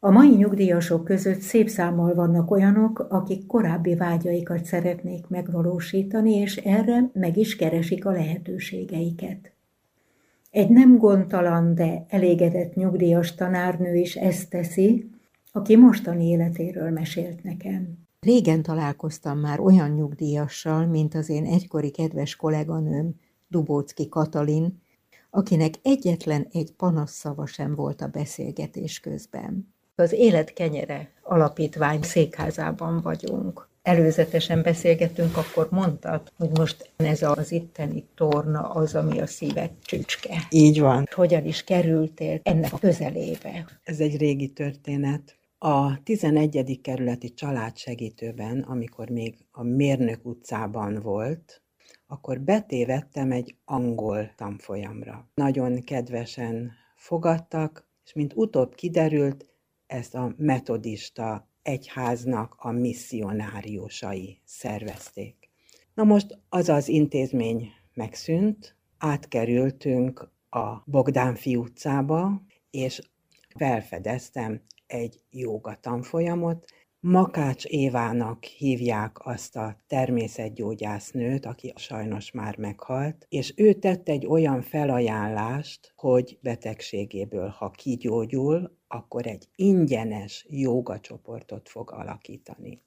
A mai nyugdíjasok között szép számmal vannak olyanok, akik korábbi vágyaikat szeretnék megvalósítani, és erre meg is keresik a lehetőségeiket. Egy nem gondtalan, de elégedett nyugdíjas tanárnő is ezt teszi, aki mostani életéről mesélt nekem. Régen találkoztam már olyan nyugdíjassal, mint az én egykori kedves kolléganőm, Dubócki Katalin, akinek egyetlen egy szava sem volt a beszélgetés közben. Az Élet Kenyere alapítvány székházában vagyunk. Előzetesen beszélgetünk, akkor mondtad, hogy most ez az itteni torna az, ami a szíved csücske. Így van. Hogyan is kerültél ennek a közelébe? Ez egy régi történet. A 11. kerületi családsegítőben, amikor még a Mérnök utcában volt, akkor betévettem egy angol tanfolyamra. Nagyon kedvesen fogadtak, és mint utóbb kiderült, ezt a metodista egyháznak a misszionáriusai szervezték. Na most az az intézmény megszűnt, átkerültünk a Bogdánfi utcába, és felfedeztem egy joga tanfolyamot, Makács Évának hívják azt a természetgyógyásznőt, aki sajnos már meghalt, és ő tett egy olyan felajánlást, hogy betegségéből, ha kigyógyul, akkor egy ingyenes jogacsoportot fog alakítani.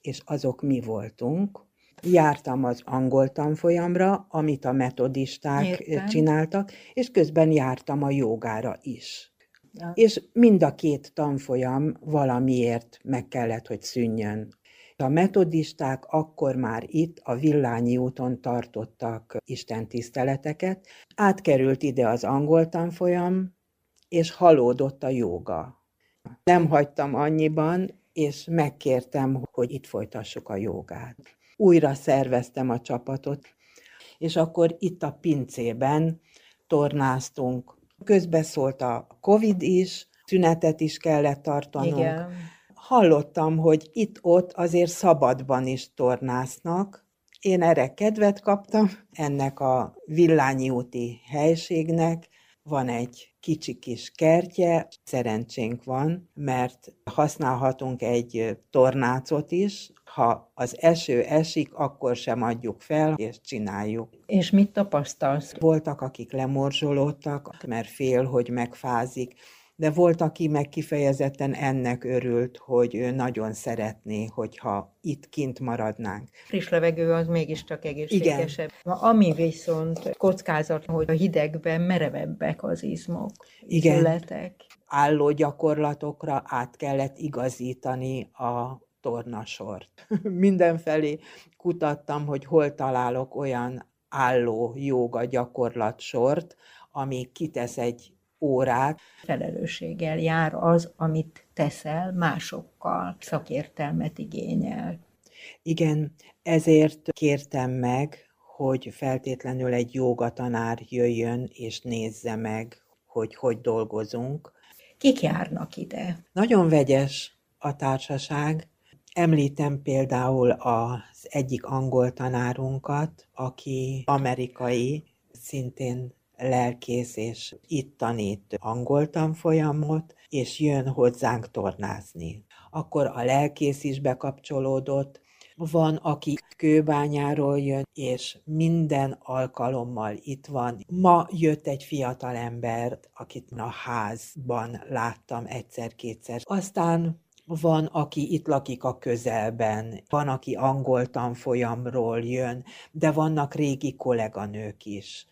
És azok mi voltunk. Jártam az angol tanfolyamra, amit a metodisták Értem. csináltak, és közben jártam a jogára is. Ja. És mind a két tanfolyam valamiért meg kellett, hogy szűnjön. A metodisták akkor már itt a Villányi úton tartottak istentiszteleteket, átkerült ide az angol tanfolyam, és halódott a joga. Nem hagytam annyiban, és megkértem, hogy itt folytassuk a jogát. Újra szerveztem a csapatot, és akkor itt a pincében tornáztunk Közbeszólt a Covid is, szünetet is kellett tartanunk. Igen. Hallottam, hogy itt-ott azért szabadban is tornásznak. Én erre kedvet kaptam, ennek a Villányi úti helységnek van egy kicsi kis kertje, szerencsénk van, mert használhatunk egy tornácot is, ha az eső esik, akkor sem adjuk fel, és csináljuk. És mit tapasztalsz? Voltak, akik lemorzsolódtak, mert fél, hogy megfázik, de volt, aki meg kifejezetten ennek örült, hogy ő nagyon szeretné, hogyha itt kint maradnánk. Friss levegő az mégiscsak egészségesebb. Igen. Ami viszont kockázat, hogy a hidegben merevebbek az izmok, Igen. Zületek. Álló gyakorlatokra át kellett igazítani a tornasort. Mindenfelé kutattam, hogy hol találok olyan álló joga gyakorlatsort, ami kitesz egy órát. Felelősséggel jár az, amit teszel másokkal, szakértelmet igényel. Igen, ezért kértem meg, hogy feltétlenül egy jogatanár jöjjön és nézze meg, hogy hogy dolgozunk. Kik járnak ide? Nagyon vegyes a társaság. Említem például az egyik angol tanárunkat, aki amerikai, szintén lelkész, és itt tanít angol tanfolyamot, és jön hozzánk tornázni. Akkor a lelkész is bekapcsolódott, van, aki kőbányáról jön, és minden alkalommal itt van. Ma jött egy fiatal ember, akit a házban láttam egyszer-kétszer. Aztán van, aki itt lakik a közelben, van, aki angol tanfolyamról jön, de vannak régi kolléganők is.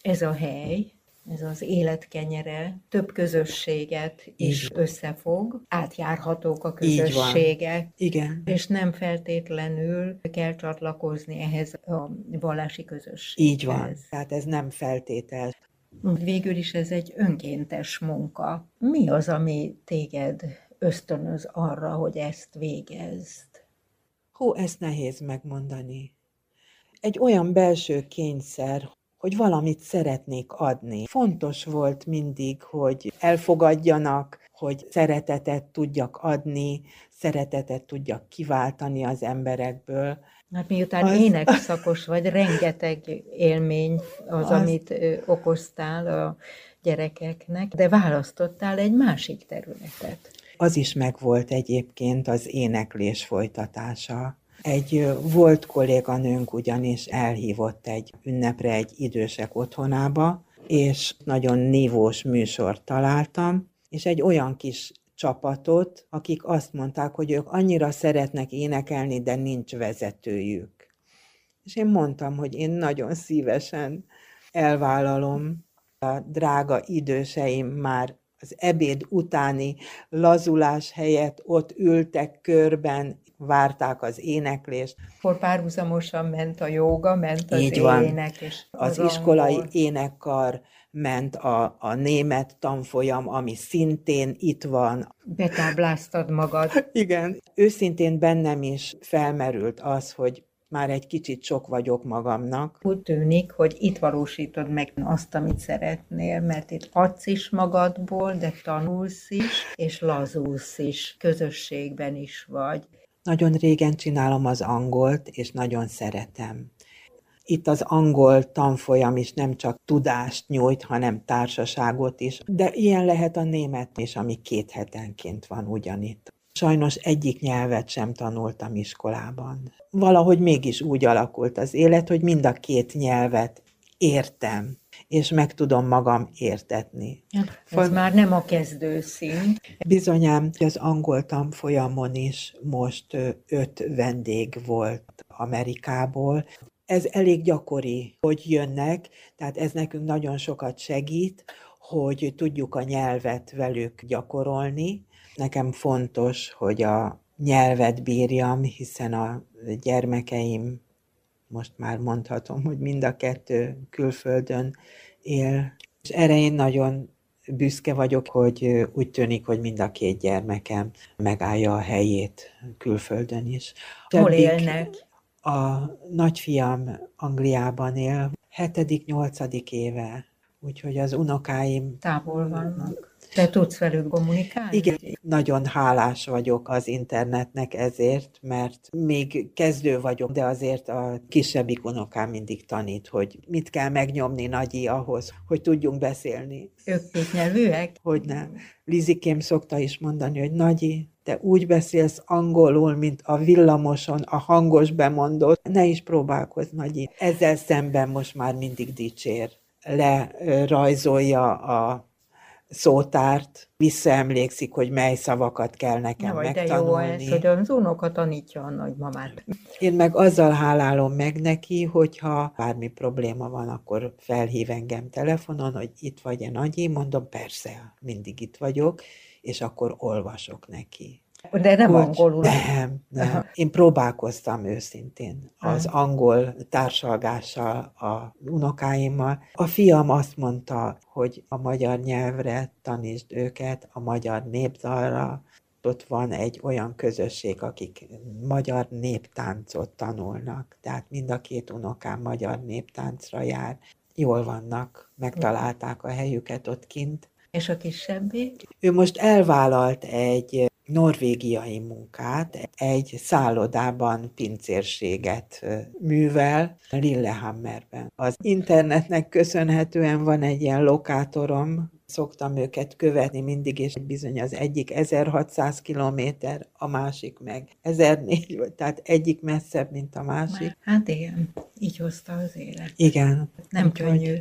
Ez a hely, ez az életkenyere több közösséget is Így. összefog, átjárhatók a közösségek. Igen. És nem feltétlenül kell csatlakozni ehhez a vallási közösséghez. Így van, tehát ez nem feltétel. Végül is ez egy önkéntes munka. Mi az, ami téged ösztönöz arra, hogy ezt végezd? Hú, ezt nehéz megmondani. Egy olyan belső kényszer, hogy valamit szeretnék adni. Fontos volt mindig, hogy elfogadjanak, hogy szeretetet tudjak adni, szeretetet tudjak kiváltani az emberekből. Hát miután az... énekszakos vagy, rengeteg élmény az, az, amit okoztál a gyerekeknek, de választottál egy másik területet. Az is megvolt egyébként az éneklés folytatása. Egy volt kolléganőnk ugyanis elhívott egy ünnepre egy idősek otthonába, és nagyon nívós műsort találtam, és egy olyan kis csapatot, akik azt mondták, hogy ők annyira szeretnek énekelni, de nincs vezetőjük. És én mondtam, hogy én nagyon szívesen elvállalom. A drága időseim már az ebéd utáni lazulás helyett ott ültek körben, várták az éneklést. Akkor párhuzamosan ment a jóga, ment az Így van. ének. És az, az iskolai angol. énekkar ment a, a német tanfolyam, ami szintén itt van. Betábláztad magad. Igen. Őszintén bennem is felmerült az, hogy már egy kicsit sok vagyok magamnak. Úgy tűnik, hogy itt valósítod meg azt, amit szeretnél, mert itt adsz is magadból, de tanulsz is, és lazulsz is, közösségben is vagy. Nagyon régen csinálom az angolt, és nagyon szeretem. Itt az angol tanfolyam is nem csak tudást nyújt, hanem társaságot is, de ilyen lehet a német is, ami két hetenként van ugyanitt. Sajnos egyik nyelvet sem tanultam iskolában. Valahogy mégis úgy alakult az élet, hogy mind a két nyelvet értem, és meg tudom magam értetni. Ez Fal... már nem a kezdő szint. Bizonyám, az angol tanfolyamon is most öt vendég volt Amerikából. Ez elég gyakori, hogy jönnek, tehát ez nekünk nagyon sokat segít, hogy tudjuk a nyelvet velük gyakorolni, Nekem fontos, hogy a nyelvet bírjam, hiszen a gyermekeim, most már mondhatom, hogy mind a kettő külföldön él. És erre én nagyon büszke vagyok, hogy úgy tűnik, hogy mind a két gyermekem megállja a helyét külföldön is. Hol élnek? A nagyfiam Angliában él, hetedik, nyolcadik éve, úgyhogy az unokáim... Távol vannak. Te tudsz velük kommunikálni? Igen, nagyon hálás vagyok az internetnek ezért, mert még kezdő vagyok, de azért a kisebbik unokám mindig tanít, hogy mit kell megnyomni Nagyi ahhoz, hogy tudjunk beszélni. Ők kétnyelvűek? Hogy nem. Lizikém szokta is mondani, hogy Nagyi, te úgy beszélsz angolul, mint a villamoson a hangos bemondott. Ne is próbálkozz, Nagyi. Ezzel szemben most már mindig dicsér. Lerajzolja a szótárt, visszaemlékszik, hogy mely szavakat kell nekem Jaj, megtanulni. De jó ez, hogy az unoka tanítja a nagymamát. Én meg azzal hálálom meg neki, hogyha bármi probléma van, akkor felhív engem telefonon, hogy itt vagy-e Nagyi, mondom, persze, mindig itt vagyok, és akkor olvasok neki. De nem hogy, angolul. Nem, nem. Én próbálkoztam őszintén az angol társalgással, a unokáimmal. A fiam azt mondta, hogy a magyar nyelvre tanítsd őket, a magyar népdalra. Ott van egy olyan közösség, akik magyar néptáncot tanulnak. Tehát mind a két unokám magyar néptáncra jár. Jól vannak, megtalálták a helyüket ott kint. És a kisebbik? Ő most elvállalt egy norvégiai munkát, egy szállodában pincérséget művel Lillehammerben. Az internetnek köszönhetően van egy ilyen lokátorom, szoktam őket követni mindig, és bizony az egyik 1600 kilométer, a másik meg 1004, tehát egyik messzebb, mint a másik. Hát igen, így hozta az élet. Igen. Nem könnyű.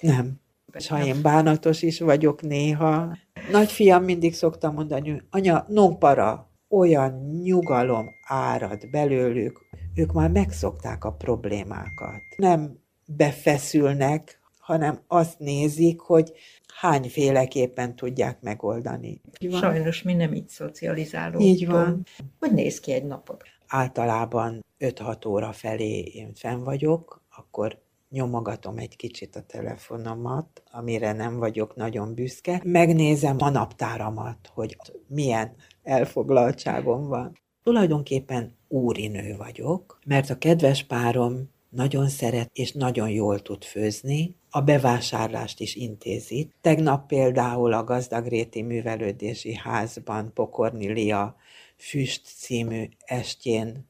Nem. És ha én bánatos is vagyok néha, nagyfiam mindig szokta mondani, hogy anya, no para, olyan nyugalom árad belőlük, ők már megszokták a problémákat. Nem befeszülnek, hanem azt nézik, hogy hányféleképpen tudják megoldani. Sajnos mi nem így szocializálódtunk. Így van. Hogy néz ki egy napod? Általában 5-6 óra felé én fenn vagyok, akkor nyomogatom egy kicsit a telefonomat, amire nem vagyok nagyon büszke, megnézem a naptáramat, hogy milyen elfoglaltságom van. Tulajdonképpen úrinő vagyok, mert a kedves párom nagyon szeret és nagyon jól tud főzni, a bevásárlást is intézi. Tegnap például a Gazdagréti Művelődési Házban Pokornilia Füst című estjén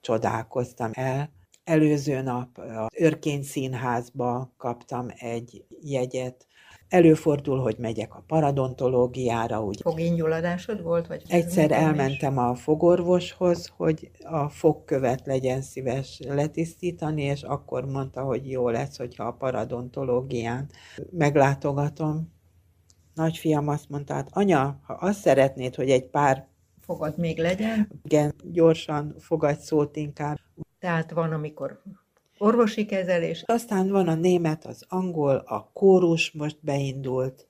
csodálkoztam el, Előző nap a Örkény Színházba kaptam egy jegyet. Előfordul, hogy megyek a paradontológiára. Úgy. Fogingyulladásod volt? Vagy Egyszer elmentem a fogorvoshoz, hogy a fogkövet legyen szíves letisztítani, és akkor mondta, hogy jó lesz, hogyha a paradontológián meglátogatom. Nagyfiam azt mondta, hát anya, ha azt szeretnéd, hogy egy pár fogad még legyen. Igen, gyorsan fogadj szót inkább. Tehát van, amikor orvosi kezelés. Aztán van a német, az angol, a kórus most beindult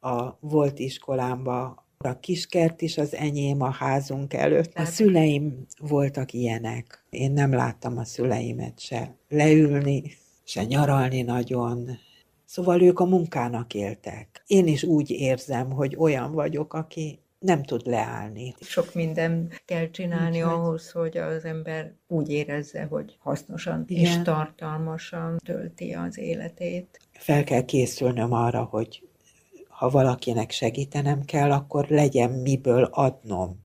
a volt iskolámba, a kiskert is az enyém a házunk előtt. A szüleim voltak ilyenek. Én nem láttam a szüleimet se leülni, se nyaralni nagyon. Szóval ők a munkának éltek. Én is úgy érzem, hogy olyan vagyok, aki nem tud leállni. Sok minden kell csinálni Úgyhogy... ahhoz, hogy az ember úgy érezze, hogy hasznosan Igen. és tartalmasan tölti az életét. Fel kell készülnöm arra, hogy ha valakinek segítenem kell, akkor legyen miből adnom.